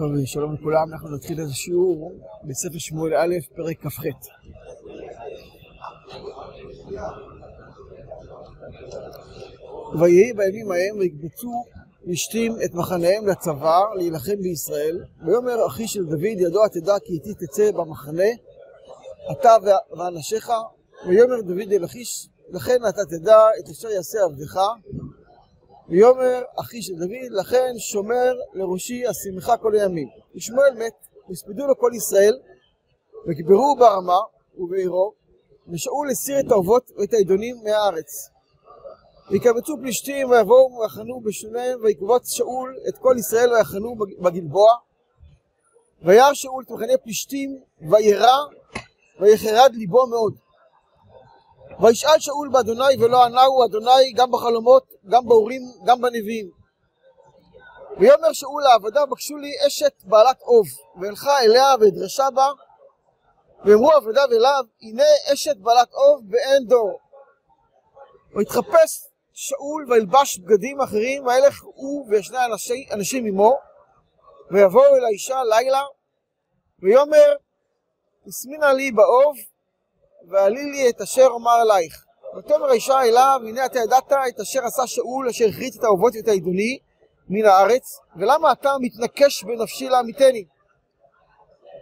טוב, שלום לכולם, אנחנו נתחיל איזה שיעור בספר שמואל א', פרק כ"ח. ויהי בימים ההם ויקבצו פלישתים את מחניהם לצבא להילחם בישראל, ויאמר אחי של דוד ידוע תדע כי איתי תצא במחנה אתה ואנשיך, ויאמר דוד אל אחיש לכן אתה תדע את אשר יעשה עבדך ויאמר אחי של דוד, לכן שומר לראשי השמחה כל הימים. ושמואל מת, והספידו לו כל ישראל, וקברו ברמה ובעירו, ושאול הסיר את האובות ואת העידונים מהארץ. ויקבצו פלישתים ויבואו ויחנו בשונם, ויקבוץ שאול את כל ישראל ויחנו בגלבוע. וירא שאול את מחנה פלישתים, וירא, ויחרד ליבו מאוד. וישאל שאול באדוני ולא ענהו אדוני גם בחלומות, גם באורים, גם בנביאים. ויאמר שאול לעבדה בקשו לי אשת בעלת אוב, והלכה אליה ודרשה בה, ואמרו עבדיו אליו הנה אשת בעלת אוב באין דור. ויתחפש שאול וילבש בגדים אחרים וילך הוא ושני אנשים, אנשים עמו ויבואו אל האישה לילה ויאמר הסמינה לי באוב ועלי לי את אשר אומר עלייך. ותאמר האישה אליו, הנה אתה ידעת את אשר עשה שאול, אשר החריץ את האהובות ואת העידוני מן הארץ, ולמה אתה מתנקש בנפשי לעמיתני?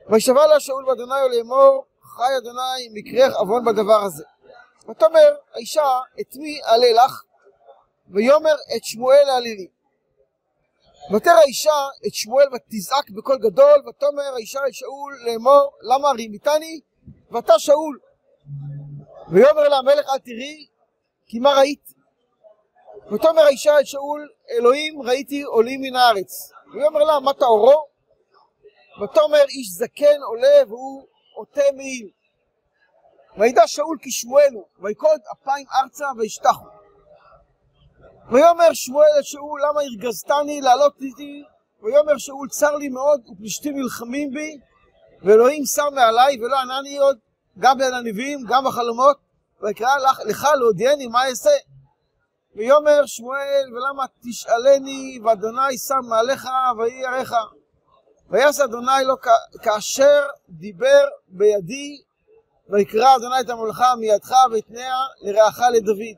וישבע לה שאול באדוני ולאמור, חי אדוני מקרח עוון בדבר הזה. ותאמר האישה, את מי אעלה לך? ויאמר את שמואל אעלי לי. ותרא האישה את שמואל ותזעק בקול גדול, ותאמר האישה אל שאול לאמור, למה רימיתני? ואתה שאול, ויאמר לה המלך אל תראי כי מה ראית? ותאמר האישה אל שאול אלוהים ראיתי עולים מן הארץ ויאמר לה מה טהורו? ותאמר איש זקן עולה והוא עוטה מעיל וידע שאול כי שמואל הוא ויקוד אפיים ארצה וישתחו ויאמר שמואל אל שאול למה הרגזתני לעלות איתי ויאמר שאול צר לי מאוד ופלישתים נלחמים בי ואלוהים שם מעליי ולא ענני עוד גם בין הנביאים, גם בחלומות, ויקרא לך, לך להודיעני מה אעשה. ויאמר שמואל, ולמה תשאלני, ואדוני שם מעליך, ויהי יראך. ויעש אדוני לו כאשר דיבר בידי, ויקרא אדוני את המולכה מידך ויתניה לרעך לדוד.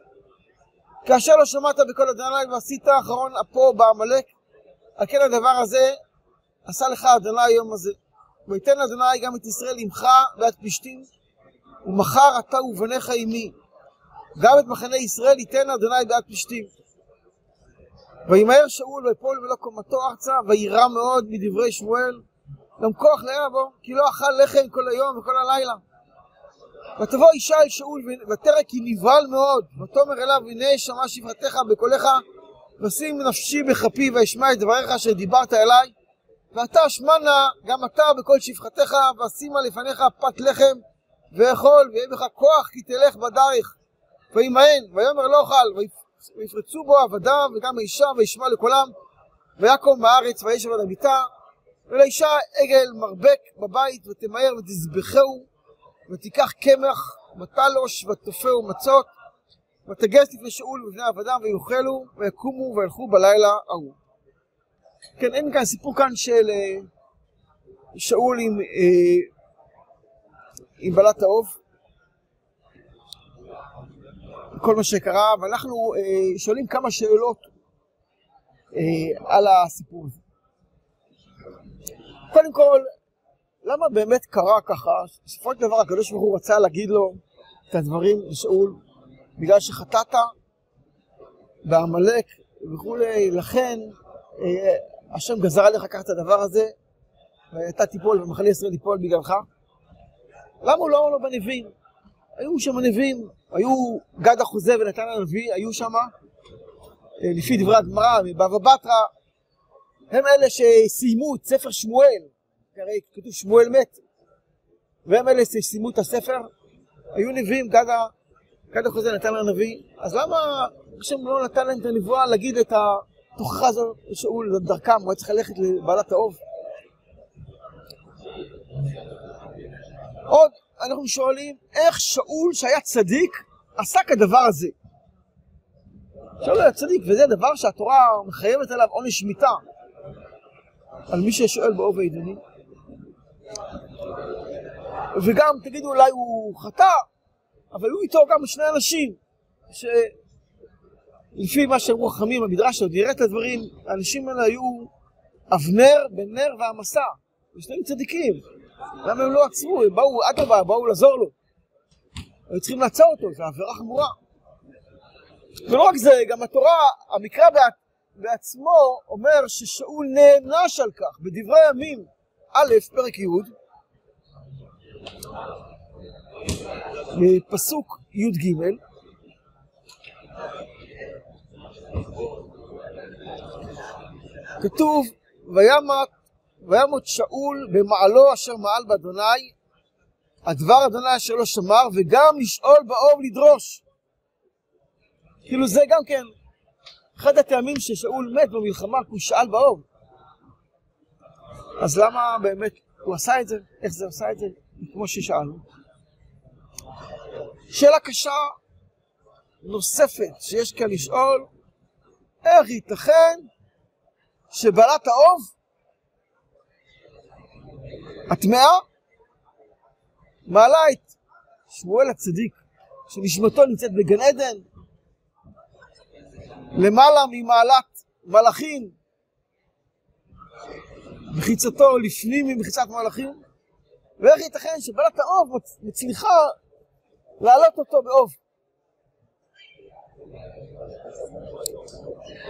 כאשר לא שמעת בקול אדוני ועשית אחרון אפו בעמלק, על כן הדבר הזה עשה לך אדוני היום הזה. ויתן אדוני גם את ישראל עמך ועד פלישתים, ומחר אתה ובניך עמי. גם את מחנה ישראל ייתן אדוני בעד פלישתים. וימהר שאול ויפול ולא קומתו ארצה, וירא מאוד מדברי שמואל, גם כוח לאה בו, כי לא אכל לחם כל היום וכל הלילה. ותבוא אישה אל שאול ותרא כי נבהל מאוד, ותאמר אליו הנה שמע שפחתך בקולך, ושים נפשי בכפי ואשמע את דבריך אשר דיברת אליי, ואתה אשמנה גם אתה בכל שפחתך, ואשימה לפניך פת לחם ואכול, ויהיה בך כוח כי תלך בדרך. וימאן, ויאמר לא אוכל, ויפרצו בו עבדיו וגם האישה, וישמע לקולם, ויקום בארץ, וישב על המיטה, ולאישה עגל מרבק בבית, ותמהר ותזבחהו, ותיקח קמח, ותלוש, ותופהו מצות, ותגס לפני שאול ובני עבדיו, ויאכלו, ויקומו, וילכו בלילה ההוא. כן, אין כאן סיפור כאן של אה, שאול עם אה, עם בלט העוף, כל מה שקרה, ואנחנו אה, שואלים כמה שאלות אה, על הסיפור הזה. קודם כל, למה באמת קרה ככה? בסופו של דבר הקדוש ברוך הוא רצה להגיד לו את הדברים לשאול, בגלל שחטאת בעמלק וכולי, לכן אה, השם גזר עליך לקחת את הדבר הזה, ואתה תיפול ומחנה ישראל תיפול בגללך. למה הוא לא אמר לו בנביאים? היו שם נביאים, היו גד החוזה ונתן הנביא, היו שם, אה, לפי דברי הגמרא, מבבא בתרא, הם אלה שסיימו את ספר שמואל, הרי כתוב שמואל מת, והם אלה שסיימו את הספר, היו נביאים, גד, החוזה נתן לנביא, אז למה השם לא נתן להם את הנבואה להגיד את התוכחה הזו לשאול, דרכם, הוא היה צריך ללכת לבעלת האוב? עוד אנחנו שואלים איך שאול שהיה צדיק עשה כדבר הזה. שאול היה צדיק וזה דבר שהתורה מחייבת עליו עונש מיתה. על מי ששואל באוב העידוני. וגם, תגידו, אולי הוא חטא, אבל היו איתו גם שני אנשים, שלפי מה שאמרו חכמים במדרש, עוד יראה את הדברים, האנשים האלה היו אבנר, בן נר והמסע, ושניהם צדיקים. למה הם לא עצרו? הם באו, אדרבה, באו לעזור לו. היו צריכים לעצור אותו, זו עבירה חמורה. ולא רק זה, גם התורה, המקרא בעצמו אומר ששאול נענש על כך, בדברי הימים, א', פרק י', פסוק י"ג, כתוב, וימת, וימות שאול במעלו אשר מעל באדוני, הדבר אדוני אשר לא שמר, וגם לשאול באוב לדרוש. כאילו זה גם כן אחד הטעמים ששאול מת במלחמה, כי הוא שאל באוב. אז למה באמת הוא עשה את זה? איך זה עשה את זה? כמו ששאלנו. שאלה קשה נוספת שיש כאן לשאול, איך ייתכן שבעלת האוב, הטמאה, מעלה את שמואל הצדיק, שנשמתו נמצאת בגן עדן, למעלה ממעלת מלאכים, מחיצתו לפנים ממחיצת מלאכים, ואיך ייתכן שבעלת האוב מצליחה להעלות אותו באוב.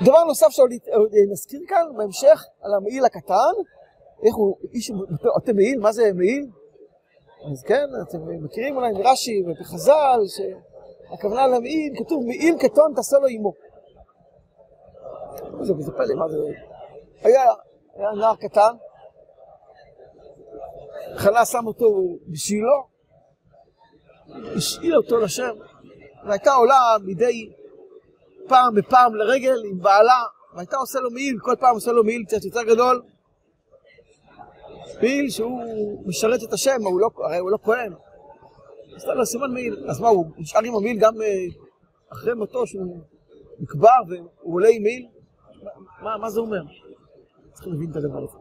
דבר נוסף שעוד נזכיר כאן בהמשך על המעיל הקטן, איך הוא, איש, אתם מעיל, מה זה מעיל? אז כן, אתם מכירים אולי מרש"י ובחז"ל, שהכוונה למעיל, כתוב מעיל קטון תעשה לו עמו. זה, זה פלא, מה זה? היה, היה נער קטן, חנה שם אותו בשבילו, השאיר אותו לשם, והייתה עולה מדי פעם בפעם לרגל עם בעלה, והייתה עושה לו מעיל, כל פעם עושה לו מעיל קצת יותר גדול. מעיל שהוא משרת את השם, הוא לא, הרי הוא לא כהן. עשתה לו סימן מעיל. אז מה, הוא נשאר עם המעיל גם אה, אחרי מותו, שהוא נקבר והוא עולה עם מעיל? מה, מה זה אומר? צריך להבין את הדבר הזה.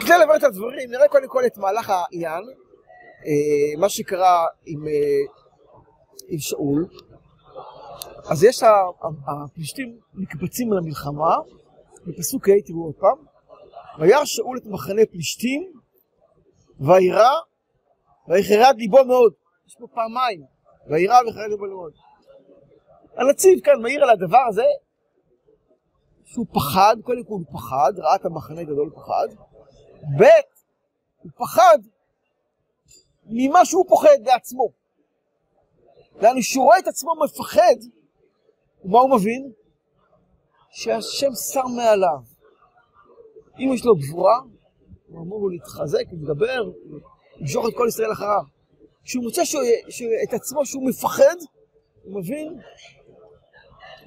כדי לברר את הדברים, נראה קודם כל את מהלך העניין, אה, מה שקרה עם, אה, עם שאול. אז יש, הפלישתים מקבצים למלחמה, בפסוק ה' תראו עוד פעם, וירא שאול את מחנה פלישתים, וירא, ויחרד ליבו מאוד. יש פה פעמיים, וירא ויחרד ליבו מאוד. הנציב כאן מעיר על הדבר הזה, שהוא פחד, קודם כל הוא פחד, ראה את המחנה גדול פחד, ב' הוא פחד ממה שהוא פוחד לעצמו. לאן שהוא רואה את עצמו מפחד, ומה הוא מבין? שהשם שם מעליו. אם יש לו גבורה, הוא אמור להתחזק, להתגבר, למשוך את כל ישראל אחריו. כשהוא מוצא שהוא, את עצמו שהוא מפחד, הוא מבין,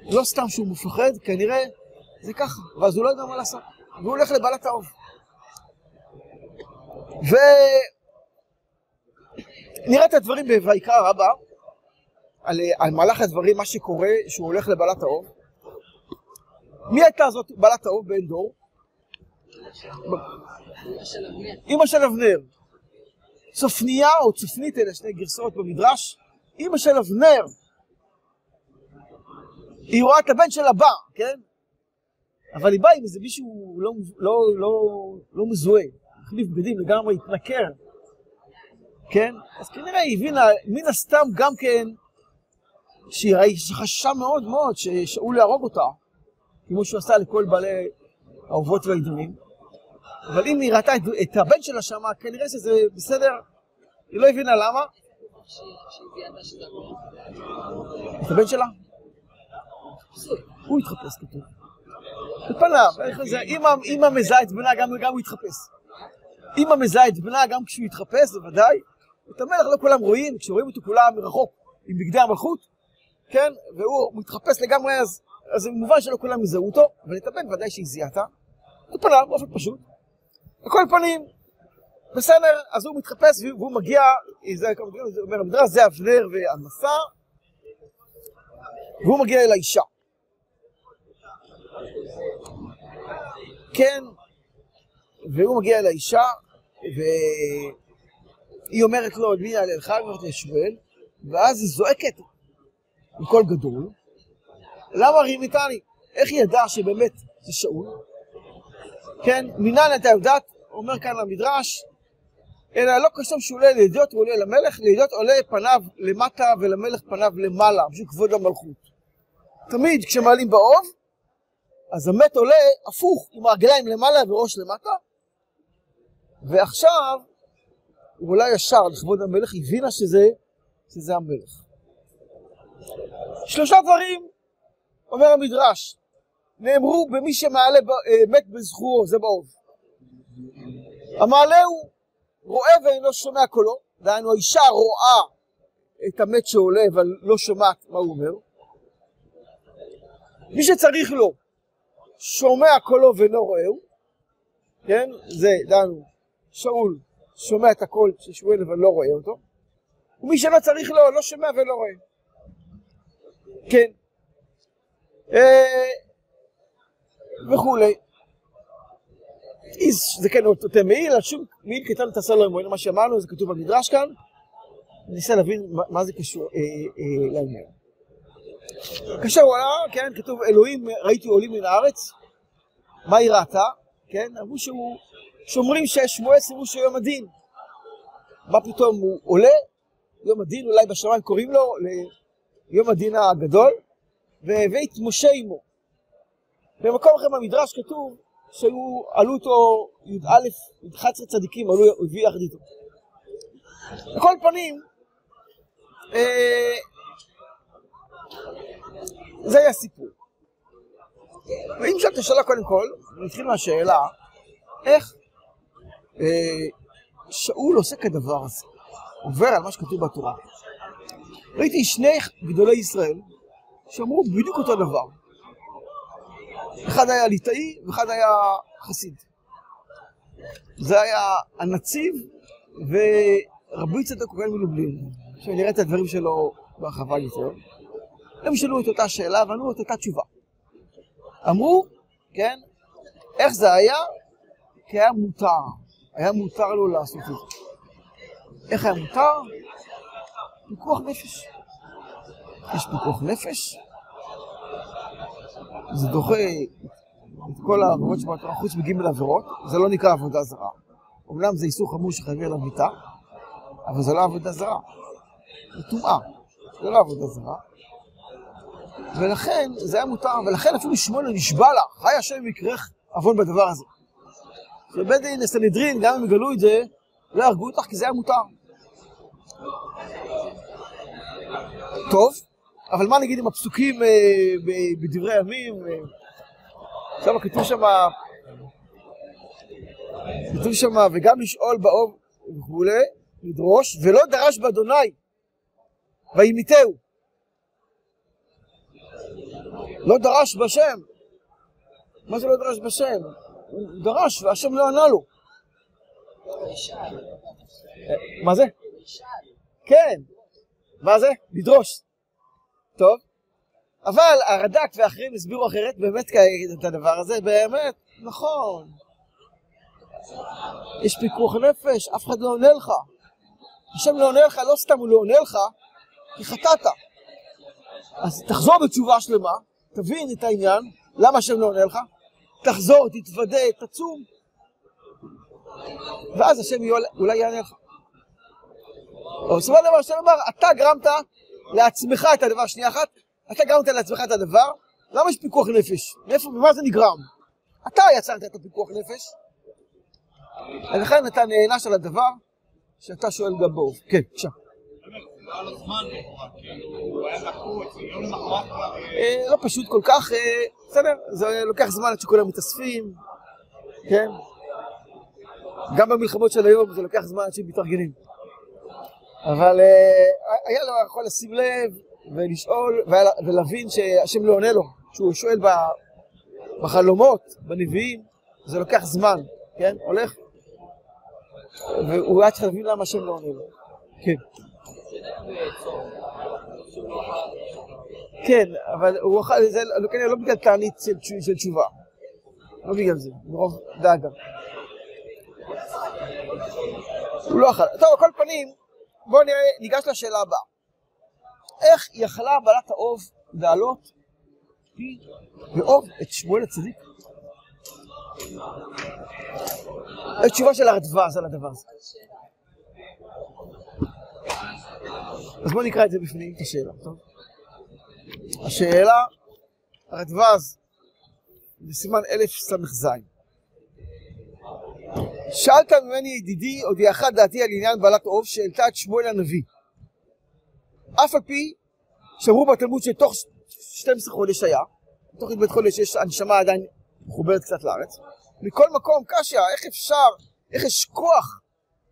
לא סתם שהוא מפחד, כנראה זה ככה, ואז הוא לא יודע מה לעשות, והוא הולך לבעלת העוף. ונראה את הדברים בויקרא רבה, על, על מהלך הדברים, מה שקורה, שהוא הולך לבעלת האוב. מי הייתה זאת בעלת האוב בן דור? אימא של אבנר. צופניה או צופנית, אלה שני גרסאות במדרש. אימא של אבנר. היא רואה את הבן שלה בא, כן? אבל היא באה עם איזה מישהו לא, לא, לא, לא מזוהה, החליף בגדים לגמרי, התנכר, כן? אז כנראה היא הבינה, מן הסתם גם כן, שהיא חששה מאוד מאוד ששאול יהרוג אותה, כמו שהוא עשה לכל בעלי האהובות והעידונים. אבל אם היא ראתה את, את הבן שלה שם, כנראה שזה בסדר, היא לא הבינה למה. את הבן שלה? הוא התחפש כתוב. בפניו, אמא מזהה את בנה גם, הוא יתחפש. אמא מזהה את בנה גם כשהוא יתחפש, בוודאי. את המלך לא כולם רואים, כשרואים אותו כולם מרחוק עם בגדי המלכות, כן, והוא מתחפש לגמרי, אז, זה מובן שלא כולם יזהו אותו, אבל את הבן ודאי שהיא זיהתה. בפניו, באופן פשוט. על כל פנים, בסדר, אז הוא מתחפש והוא מגיע, זה אומר המדרש, זה אבנר והמסע, והוא מגיע אל האישה. כן, והוא מגיע אל האישה, והיא אומרת לו, מי יעלה לך? היא אומרת לשמואל, ואז היא זועקת בקול גדול, למה רימיתני? איך היא ידעה שבאמת זה שאול? כן, מנין אתה יודעת, אומר כאן המדרש, אלא לא כשם שהוא עולה לידיעות הוא עולה למלך, לידיעות עולה פניו למטה ולמלך פניו למעלה, בשביל כבוד המלכות. תמיד כשמעלים באוב, אז המת עולה הפוך, עם הרגליים למעלה וראש למטה, ועכשיו הוא עולה ישר לכבוד המלך, הבינה שזה, שזה המלך. שלושה דברים, אומר המדרש, נאמרו במי שמעלה אה, מת בזכורו, זה באוב. המעלה הוא רואה ואינו שומע קולו, דהיינו האישה רואה את המת שעולה אבל לא שומעת מה הוא אומר. מי שצריך לו שומע קולו ואינו רואה, כן? זה, דהיינו, שאול שומע את הקול של שמואל אבל לא רואה אותו, ומי שלא צריך לו לא שומע ולא רואה. כן. אה, וכולי. זה כן אותו מעיל, על שום מעיל קטן תעשה לו אמון, מה שאמרנו, זה כתוב במדרש כאן. ניסה להבין מה, זה קשור אה, אה, לעניין. כאשר הוא עלה, כן, כתוב אלוהים ראיתי עולים מן הארץ, מה היא ראתה? כן, אמרו שהוא, שאומרים שיש מועץ אמרו שיום הדין. מה פתאום הוא עולה, יום הדין, אולי בשמיים קוראים לו, ליום הדין הגדול, והביא את משה עמו. במקום אחר במדרש כתוב שהיו, עלו איתו י"א, י"ח צדיקים, עלו, הוא הביא יחד איתו. בכל פנים, אה, זה היה סיפור. ואם שאלת שאלה קודם כל, נתחיל מהשאלה, איך אה, שאול עושה כדבר הזה, עובר על מה שכתוב בתורה. ראיתי שני גדולי ישראל שאמרו בדיוק אותו דבר. אחד היה ליטאי ואחד היה חסיד. זה היה הנציב ורבי צדק כהן מלובלין. עכשיו נראה את הדברים שלו בהרחבה יותר. הם שאלו את אותה שאלה וענו את אותה תשובה. אמרו, כן, איך זה היה? כי היה מותר. היה מותר לו לעשות את זה. איך היה מותר? פיקוח נפש. יש פיקוח נפש, זה דוחה את כל העבירות שבתורה חוץ מגימל עבירות, זה לא נקרא עבודה זרה. אומנם זה איסור חמור שחייבים עליו מיתה, אבל זה לא עבודה זרה. זה טומאה, זה לא עבודה זרה. ולכן זה היה מותר, ולכן אפילו שמואל נשבע לה, חי השם יקרך עוון בדבר הזה. ובית דין הסנהדרין, גם אם יגלו את זה, לא יהרגו אותך כי זה היה מותר. טוב, אבל מה נגיד עם הפסוקים אה, בדברי הימים? אה, שם כתוב שם, כתוב שם, וגם לשאול באוב וכולי, לדרוש, ולא דרש באדוני, וימיתהו. לא דרש בשם. מה זה לא דרש בשם? הוא דרש והשם לא ענה לו. מה זה? כן. מה זה? לדרוש. טוב. אבל הרד"ק ואחרים הסבירו אחרת באמת את הדבר הזה, באמת, נכון. יש פיקוח נפש, אף אחד לא עונה לך. השם לא עונה לך, לא סתם הוא לא עונה לך, כי חטאת. אז תחזור בתשובה שלמה, תבין את העניין, למה השם לא עונה לך, תחזור, תתוודה, תצום, ואז השם אולי יענה לך. בסופו של דבר השם אמר, אתה גרמת לעצמך את הדבר, שנייה אחת, אתה גרמת לעצמך את הדבר, למה יש פיקוח נפש? מאיפה, ממה זה נגרם? אתה יצרת את הפיקוח נפש, ולכן אתה נענש על הדבר שאתה שואל גם באוב. כן, בבקשה. לא פשוט כל כך, אה, בסדר, זה לוקח זמן עד שכולם מתאספים, כן? גם במלחמות של היום זה לוקח זמן עד שהם מתארגנים. אבל אה, היה לו יכול לשים לב ולשאול ולהבין שהשם לא עונה לו, שהוא שואל בחלומות, בנביאים, זה לוקח זמן, כן? הולך, והוא היה צריך להבין למה השם לא עונה לו. כן. כן, אבל הוא אכל, זה לא, כנראה לא בגלל תענית של תשובה. לא בגלל זה, מרוב דאגה. הוא לא אכל. טוב, על כל פנים, בואו נראה, ניגש לשאלה הבאה. איך יכלה בעלת האוב לעלות ואוב את שמואל הצדיק? התשובה של הרדווז על הדבר הזה. אז בואו נקרא את זה בפנים, את השאלה, טוב? השאלה, הרדווז, בסימן אלף ס"ז. שאלת ממני ידידי, הודיעך דעתי על עניין בעלת עוף שהעלתה את שמואל הנביא. אף על פי שאמרו בתלמוד שתוך 12 חודש היה, תוך בית חודש יש הנשמה עדיין מחוברת קצת לארץ. מכל מקום, קשיא, איך אפשר, איך יש כוח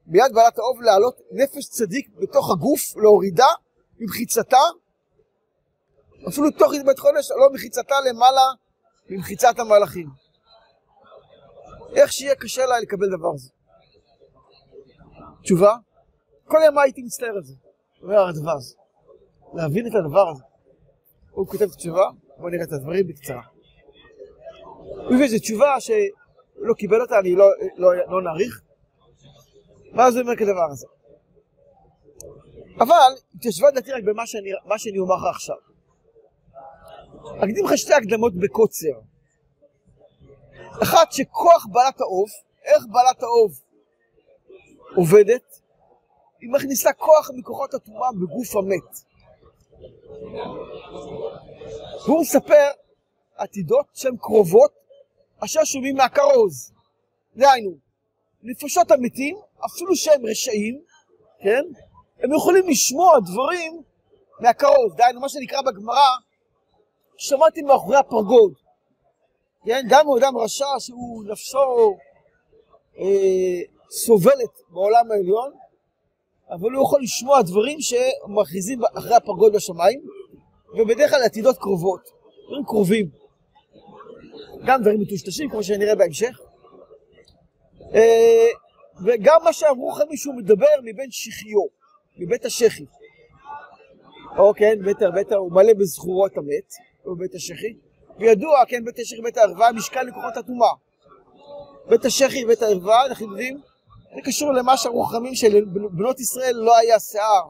ביד בעלת האוב להעלות נפש צדיק בתוך הגוף, להורידה ממחיצתה, אפילו תוך בית חודש, לא מחיצתה למעלה ממחיצת המלאכים. איך שיהיה קשה לה לקבל דבר הזה. תשובה? כל ימה הייתי מצטער על זה, אומר הרדווז. להבין את הדבר הזה. הוא כותב את התשובה, בואו נראה את הדברים בקצרה. הוא הביא איזו תשובה שלא קיבל אותה, אני לא, לא, לא נאריך. ואז הוא אומר כדבר הזה. אבל תשווה דעתי רק במה שאני, שאני אומר לך עכשיו. אקדים לך שתי הקדמות בקוצר. אחת שכוח בעלת העוף, איך בעלת העוף עובדת? היא מכניסה כוח מכוחות הטומאה בגוף המת. והוא מספר עתידות שהן קרובות אשר שומעים מהכרוז. דהיינו, נפשות המתים, אפילו שהם רשעים, כן? הם יכולים לשמוע דברים מהכרוז. דהיינו, מה שנקרא בגמרא, שמעתי מאחורי הפרגוד. כן? גם הוא אדם רשע שהוא נפשו אה, סובלת בעולם העליון, אבל הוא יכול לשמוע דברים שמכריזים אחרי הפרגוד בשמיים, ובדרך כלל עתידות קרובות, דברים קרובים. גם דברים מטושטשים, כמו שנראה בהמשך. אה, וגם מה שאמרו לך מישהו מדבר מבין שחיו, מבית השחי. או כן, בית, בית, הוא מלא בזכורות המת, הוא בית השחי. וידוע, כן, בית השחי ובית הערווה, משכן לכוחות הטומאה. בית השחי ובית הערווה, אנחנו יודעים, זה קשור למה שאמרו חכמים שלבנות ישראל לא היה שיער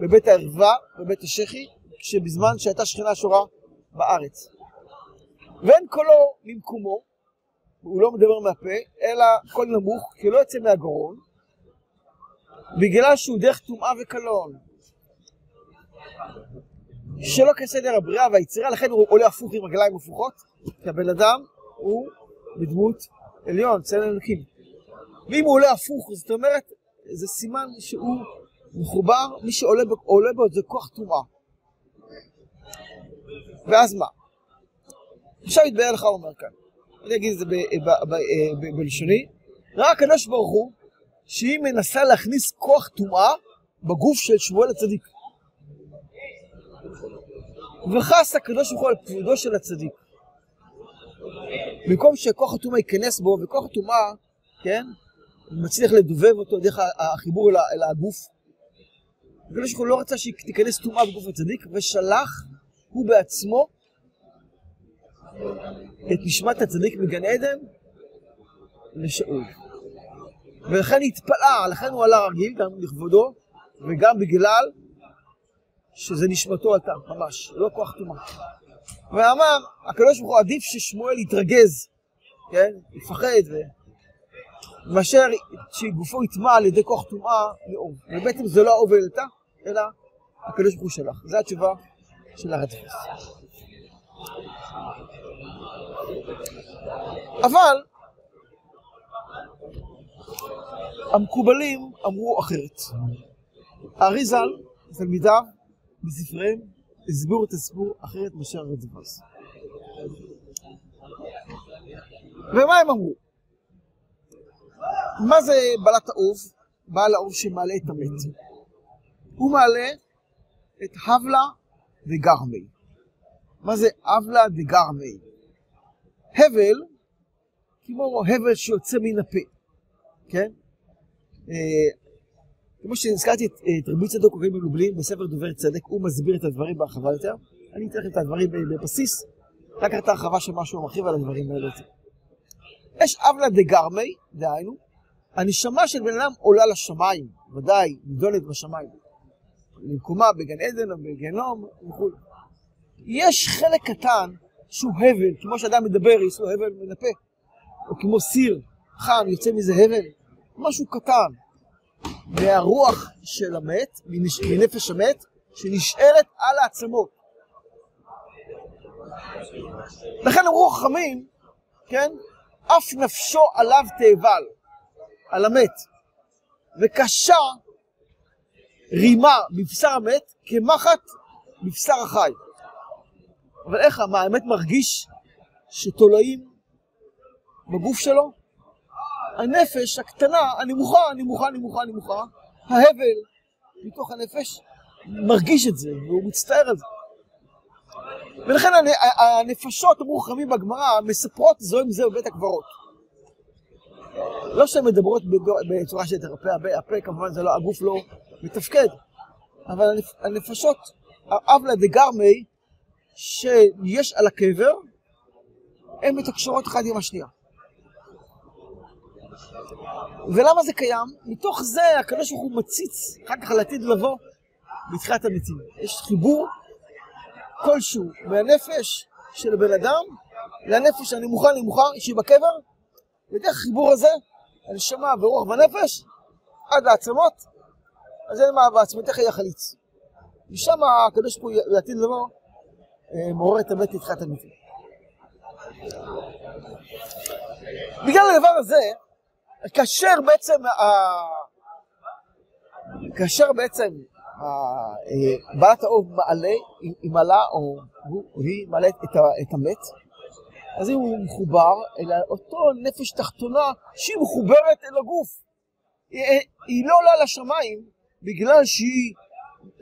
בבית הערווה, בבית השחי, שבזמן שהייתה שכינה שורה בארץ. ואין קולו ממקומו, הוא לא מדבר מהפה, אלא קול נמוך, כי לא יוצא מהגרון, בגלל שהוא דרך טומאה וקלון. שלא כסדר הבריאה והיצירה, לכן הוא עולה הפוך עם רגליים הפוכות, כי הבן אדם הוא בדמות עליון, צלם אלוקים. ואם הוא עולה הפוך, זאת אומרת, זה סימן שהוא מחובר, מי שעולה בו זה כוח טומאה. ואז מה? עכשיו יתבהר לך, הוא אומר כאן. אני אגיד את זה בלשוני. ראה הקדוש ברוך הוא שהיא מנסה להכניס כוח טומאה בגוף של שמואל הצדיק. וחס הקדוש ברוך הוא על כבודו של הצדיק. במקום שכוח הטומאה ייכנס בו, וכוח הטומאה, כן, מצליח לדובב אותו דרך החיבור אל הגוף. הקדוש ברוך הוא לא רצה שתיכנס טומאה בגוף הצדיק, ושלח הוא בעצמו את נשמת הצדיק מגן עדן לשאול. ולכן התפלאה, לכן הוא עלה רגיל, גם לכבודו, וגם בגלל שזה נשמתו עלתה, ממש, לא כוח טומאה. ואמר, הקדוש ברוך הוא עדיף ששמואל יתרגז, כן, יפחד, ו... מאשר שגופו יטמע על ידי כוח טומאה לאוב. ובעצם זה לא האוב העלתה, אלא הקדוש ברוך הוא שלח. זו התשובה של הרדפס. אבל המקובלים אמרו אחרת. הארי ז"ל, תלמידיו, בספריהם, הסבירו את הסיפור אחרת מאשר הרדפס. ומה הם אמרו? מה זה בעלת האוב? בעל האוב שמעלה את המת. הוא מעלה את הבלה וגרמי. מה זה הבלה וגרמי? הבל, כמו הבל שיוצא מן הפה, כן? אה, כמו שהזכרתי את, את רבי צדוק קוראים בלובלין בספר דובר צדק, הוא מסביר את הדברים בהרחבה יותר. אני אתן לכם את הדברים בבסיס, רק את ההרחבה של משהו מרחיב על הדברים האלה. יש אבלה דה גרמי, דהיינו, הנשמה של בן אדם עולה לשמיים, ודאי, נידונת בשמיים. למקומה בגן עדן או בגיהנום וכו'. יש חלק קטן שהוא הבל, כמו שאדם מדבר, יש לו הבל מן הפה, או כמו סיר חם, יוצא מזה הבל, משהו קטן מהרוח של המת, מנפש המת, שנשארת על העצמות. לכן אמרו חכמים, כן, אף נפשו עליו תאבל, על המת, וקשה רימה בבשר המת כמחט בבשר החי. אבל איך, מה, האמת מרגיש שתולעים בגוף שלו? הנפש הקטנה, הנמוכה, הנמוכה, הנמוכה, הנמוכה, ההבל מתוך הנפש מרגיש את זה, והוא מצטער על זה. ולכן הנפשות, אמרו חכמים בגמרא, מספרות זו עם זה בבית הקברות. לא שהן מדברות בצורה שתרפא הפה כמובן זה לא, הגוף לא מתפקד, אבל הנפשות, אבלה דגרמי, שיש על הקבר, הן מתקשרות אחת עם השנייה. ולמה זה קיים? מתוך זה הקדוש ברוך הוא מציץ אחר כך על עתיד לבוא בתחילת המתים. יש חיבור כלשהו מהנפש של הבן אדם לנפש הנמוכה נמוכה שהיא בקבר, ודרך החיבור הזה, הנשמה ורוח ונפש, עד לעצמות, אז אין מה, ועצמתך היא החליץ. משם הקדוש ברוך הוא לעתיד לבוא אה, מעורר את המת לתחילת המתים. בגלל הדבר הזה, כאשר בעצם, כאשר בעצם אה, בעלת האוב מעלה, היא מעלה, או היא מעלה את המת, אז הוא מחובר אל אותו נפש תחתונה שהיא מחוברת אל הגוף. היא, היא לא עולה לשמיים בגלל שהיא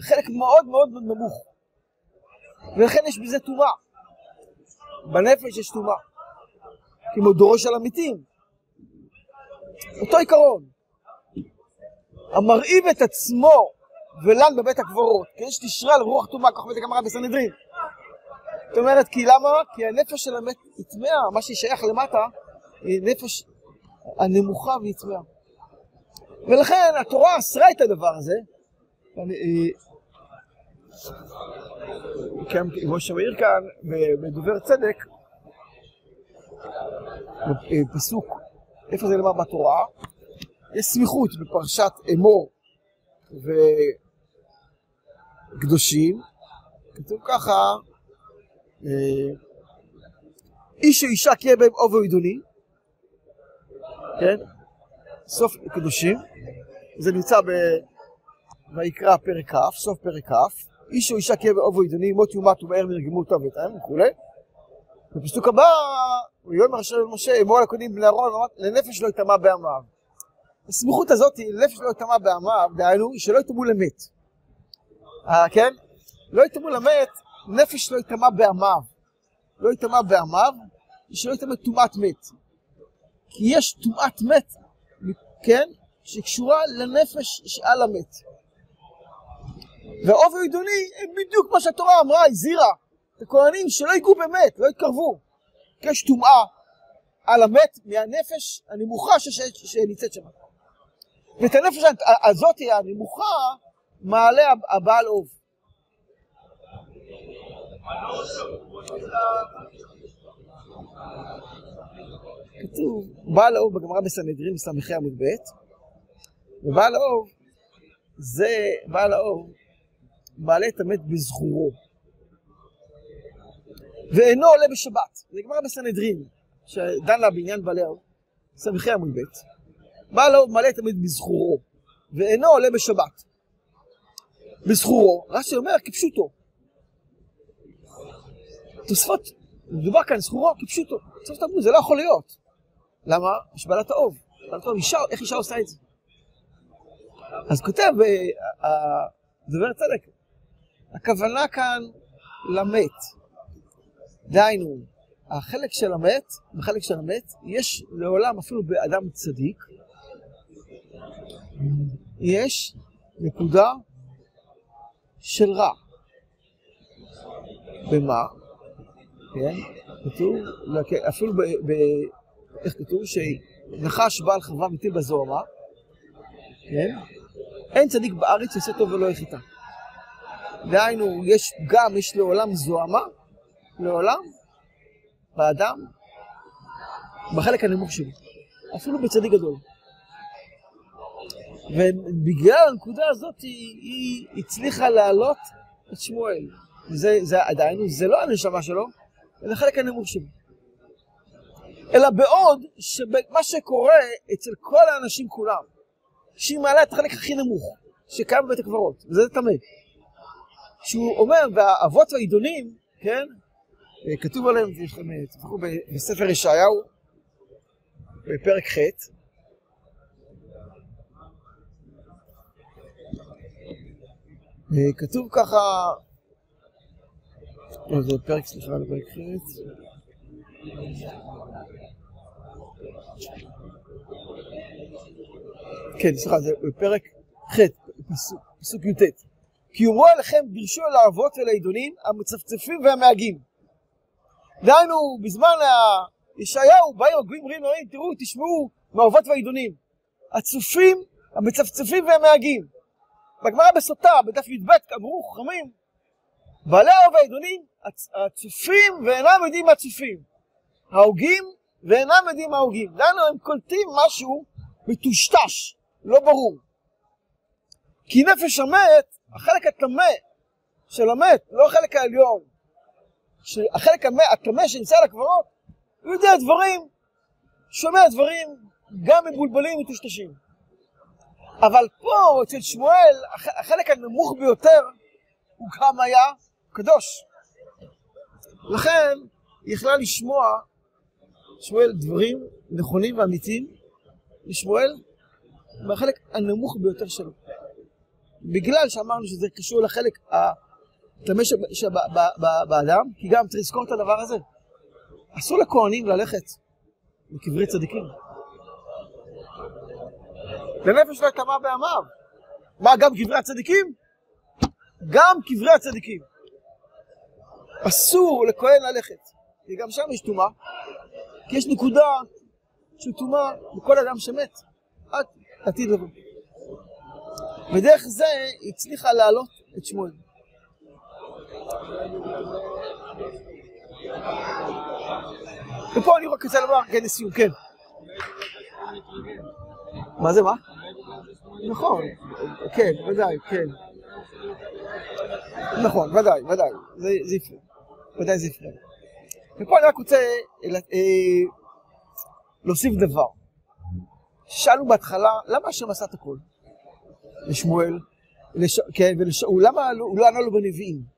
חלק מאוד מאוד נמוך. ולכן יש בזה טומאה. בנפש יש טומאה. כמו דורו של המתים. אותו עיקרון. המרעיב את עצמו ולן בבית הקברות, כי יש תשרה לרוח טומאה, כך אומרת הגמרא בסנהדרין. זאת אומרת, כי למה? כי הנפש של המת היא טמאה, מה ששייך למטה, היא נפש הנמוכה והיא טמאה. ולכן התורה אסרה את הדבר הזה. כמו שמעיר כאן, בדובר צדק, פסוק, איפה זה נאמר בתורה? יש סמיכות בפרשת אמור וקדושים, כתוב ככה, אה, איש או אישה כי בהם אוב ועידוני, כן? סוף קדושים, זה נמצא בויקרא פרק כ', סוף פרק כ', איש או אישה כי יהיה בהם אוב ועידוני, מות יומת ומהר מרגמו טוב ותאם וכולי. בפסוק הבא, ויאמר השם למשה, אמור לקונים בני אהרון, לנפש לא יטמע בעמיו. הסמיכות הזאת, לנפש לא יטמע בעמיו, דהיינו, שלא יטמעו למת. אה, כן? לא יטמעו למת, נפש לא יטמע בעמיו. לא יטמע בעמיו, שלא יטמע טומאת מת. כי יש טומאת מת, כן? שקשורה לנפש שעל המת. והאופי עידוני הם בדיוק מה שהתורה אמרה, הזהירה את הכהנים שלא ייגעו במת, לא יתקרבו. יש טומאה על המת מהנפש הנמוכה שנמצאת שם. ואת הנפש הזאת הנמוכה מעלה הבעל אוב. כתוב, בעל האוב בגמרא בסנהדרין ס"ח עמוד ב', ובעל האוב זה, בעל האוב מעלה את המת בזכורו. ואינו עולה בשבת. זה גמרא בסנהדרין, שדן לה בעניין בעלי ס"ח עמוד ב', האוב מעלה את המת בזכורו, ואינו עולה בשבת. בזכורו, רש"י אומר כפשוטו. תוספות, מדובר כאן זכורו כפשוטו. תוספות אמרו, זה לא יכול להיות. למה? יש בעלת האוב. איך אישה עושה את זה? אז כותב הדובר צדק, הכוונה כאן למת. דהיינו, החלק של המת, בחלק של המת, יש לעולם, אפילו באדם צדיק, יש נקודה של רע. במה? כן? כתוב, אפילו ב... ב איך כתוב? שנחש בעל חברה מטיל בזוהמה, כן? אין צדיק בארץ שיעשה טוב ולא יחיתה. דהיינו, יש גם, יש לעולם זוהמה, לעולם, באדם, בחלק הנמוך שלו, אפילו בצדיק גדול. ובגלל הנקודה הזאת היא, היא הצליחה להעלות את שמואל. זה, זה עדיין, זה לא הנשמה שלו, אלא החלק הנמוך שלו. אלא בעוד שמה שקורה אצל כל האנשים כולם, שהיא מעלה את החלק הכי נמוך שקיים בבית הקברות, וזה טמא. שהוא אומר, והאבות והעידונים, כן, כתוב עליהם, תפתחו בספר ישעיהו, בפרק ח', כתוב ככה, לא, זה פרק, סליחה, לפרק ח', כן, סליחה, זה בפרק ח', פסוק י"ט. כי יאמרו עליכם דרשו אל האבות ולעידונים המצפצפים והמהגים. דהיינו, בזמן ישעיהו באים הגויים אומרים להם, תראו, תשמעו מהאבות והעידונים. הצופים, המצפצפים והמהגים. בגמרא בסוטה, בדף י"ב, אמרו חכמים, בעלי האוב והעידונים, הצופים ואינם יודעים מה צופים. ההוגים ואינם יודעים מה הוגים. דהיינו, הם קולטים משהו מטושטש, לא ברור. כי נפש המת, החלק הטמא של המת, לא החלק העליון, החלק הטמא שנמצא על הקברות, הוא יודע דברים, שומע דברים גם מבולבלים ומטושטשים. אבל פה, אצל שמואל, החלק הנמוך ביותר הוא גם היה קדוש. לכן, היא יכלה לשמוע, שמואל, דברים נכונים ואמיתיים, משמואל, מהחלק הנמוך ביותר שלו. בגלל שאמרנו שזה קשור לחלק הטמא שבאדם, כי גם צריך לזכור את הדבר הזה. אסור לכהנים ללכת לקברי צדיקים. לנפש לא יטמע בעמיו. מה, גם קברי הצדיקים? גם קברי הצדיקים. אסור לכהן ללכת. כי גם שם יש טומאה. כי יש נקודה של טומאה לכל אדם שמת. עד עתיד לבוא. ודרך זה הצליחה להעלות את שמואל. ופה אני רק רוצה לומר, כן, לסיום, כן. מה זה, מה? נכון, כן, ודאי, כן. נכון, ודאי, ודאי, זה יפה. ודאי זה יפה. ופה אני רק רוצה אה, להוסיף דבר. שאלנו בהתחלה, למה השם עשה את הכל? לשמואל, לש... כן, ולשאול, למה לא, הוא לא ענה לו בנביאים?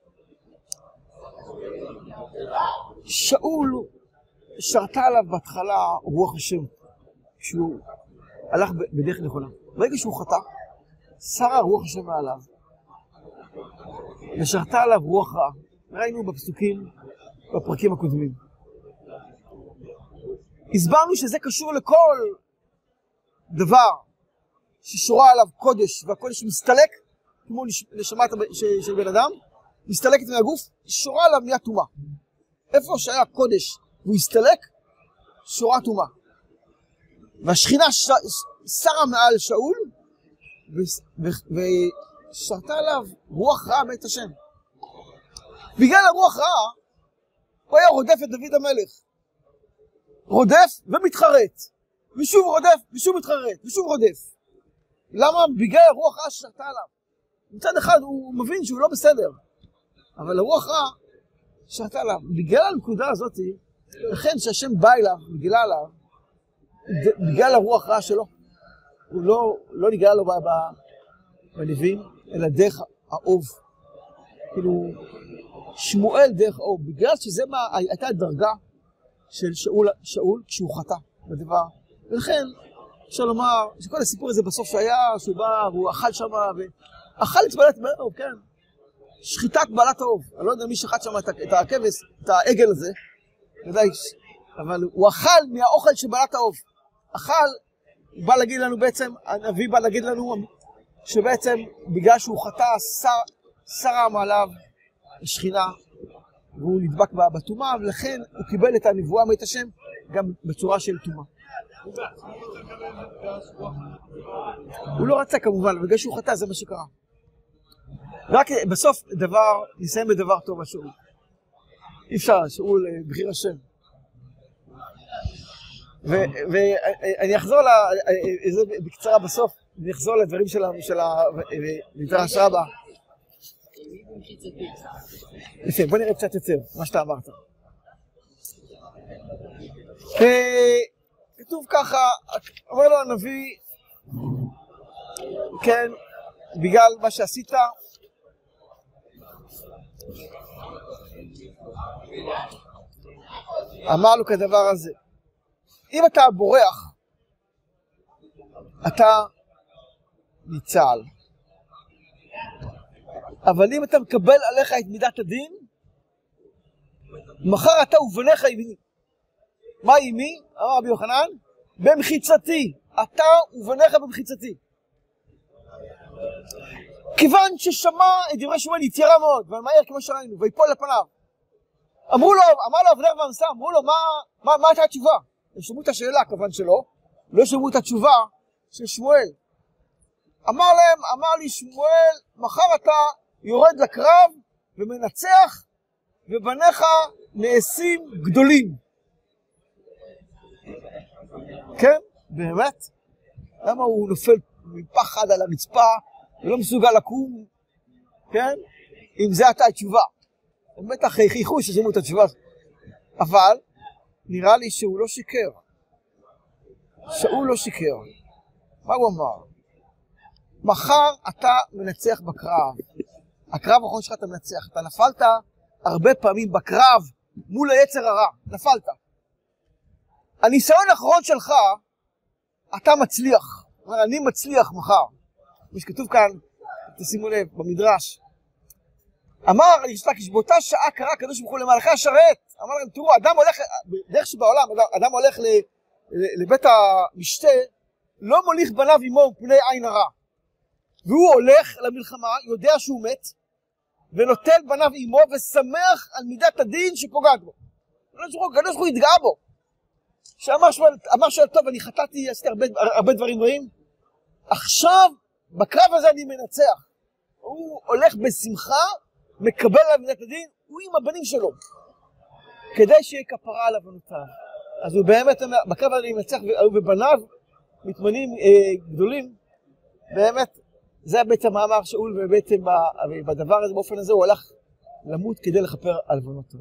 שאול שרתה עליו בהתחלה רוח השם, כשהוא הלך בדרך נכונה. ברגע שהוא חטא, שרה רוח השם מעליו, ושרתה עליו רוח רעה. ראינו בפסוקים, בפרקים הקודמים. הסברנו שזה קשור לכל דבר ששורה עליו קודש, והקודש מסתלק, כמו נשמה של בן אדם, מסתלקת מהגוף, שורה עליו נהיה טומאה. איפה שהיה קודש והוא הסתלק, שורה טומאה. והשכינה ש... שרה מעל שאול, ושרתה עליו רוח רעה מאת השם. בגלל הרוח רעה, הוא היה רודף את דוד המלך. רודף ומתחרט. ושוב רודף, ושוב מתחרט, ושוב רודף. למה? בגלל הרוח רעה ששרתה עליו. מצד אחד הוא מבין שהוא לא בסדר, אבל הרוח רעה שרתה עליו. בגלל הנקודה הזאת, לכן שהשם בא אליו, מגילה עליו, בגלל הרוח רעה שלו. הוא לא, לא נגלה לו בנביאים, אלא דרך האוב. כאילו, שמואל דרך האוב. בגלל שזה מה, הייתה הדרגה של שאול, שאול כשהוא חטא בדבר. ולכן, אפשר לומר שכל הסיפור הזה בסוף שהיה, שהוא בא והוא אכל שם, ואכל את בעלת האוב, כן. שחיטת בעלת האוב. אני לא יודע מי שחט שם את הכבש, את העגל הזה, ודאי, אבל הוא אכל מהאוכל של בעלת האוב. אכל, הוא בא להגיד לנו בעצם, הנביא בא להגיד לנו שבעצם בגלל שהוא חטא, שרם עליו שכינה, והוא נדבק בטומאה, ולכן הוא קיבל את הנבואה מאת השם גם בצורה של טומאה. הוא לא רצה כמובן, בגלל שהוא חטא זה מה שקרה. רק בסוף דבר, נסיים בדבר טוב השאול. אי אפשר, שאול אה, בחיר השם. ואני אחזור אה, בקצרה בסוף, אני אחזור לדברים של המדרש רבה. יפה, בוא נראה קצת יותר, מה שאתה אמרת. כתוב ככה, אומר לו הנביא, כן, בגלל מה שעשית, אמר לו כדבר הזה, אם אתה בורח, אתה ניצל. אבל אם אתה מקבל עליך את מידת הדין, מחר אתה ובניך יביני. מה עימי? אמר רבי יוחנן, במחיצתי. אתה ובניך במחיצתי. כיוון ששמע את דברי שמואל יתיירה מאוד, ומהר כמו שראינו, ויפול לפניו. אמרו לו, אמר לו אבנר ועמסה, אמרו לו, מה, מה, מה הייתה התשובה? הם שמעו את השאלה, כמובן שלא, לא שמעו את התשובה של שמואל. אמר להם, אמר לי שמואל, מחר אתה יורד לקרב ומנצח, ובניך נעשים גדולים. כן, באמת. למה הוא נופל מפחד על הרצפה ולא מסוגל לקום, כן? אם זה הייתה התשובה. הם בטח חייכו ששמעו את התשובה הזאת. אבל נראה לי שהוא לא שיקר. שאול לא שיקר. מה הוא אמר? מחר אתה מנצח בקרב. הקרב האחרון שלך אתה מנצח. אתה נפלת הרבה פעמים בקרב מול היצר הרע. נפלת. הניסיון האחרון שלך, אתה מצליח. אני מצליח מחר. כמו שכתוב כאן, תשימו לב, במדרש. אמר יש לקיש, באותה שעה קרא הקדוש ברוך הוא למלאכי השרת. אמר להם, תראו, אדם הולך, דרך שבעולם, אדם, אדם הולך ל, ל, לבית המשתה, לא מוליך בניו עמו מפני עין הרע. והוא הולך למלחמה, יודע שהוא מת, ונוטל בניו עמו ושמח על מידת הדין שפוגעת בו. הקדוש ברוך הוא התגאה בו. שאמר אמר שואל, טוב, אני חטאתי, עשיתי הרבה, הרבה דברים רעים, עכשיו, בקרב הזה אני מנצח. הוא הולך בשמחה, מקבל עליו מידת הדין, הוא עם הבנים שלו, כדי שיהיה כפרה על עוונותיו. אז הוא באמת בקרב הזה אני מנצח, ובניו מתמנים אה, גדולים, באמת, זה בעצם המאמר שאול, ובעצם בדבר הזה, באופן הזה, הוא הלך למות כדי לכפר על עוונותיו.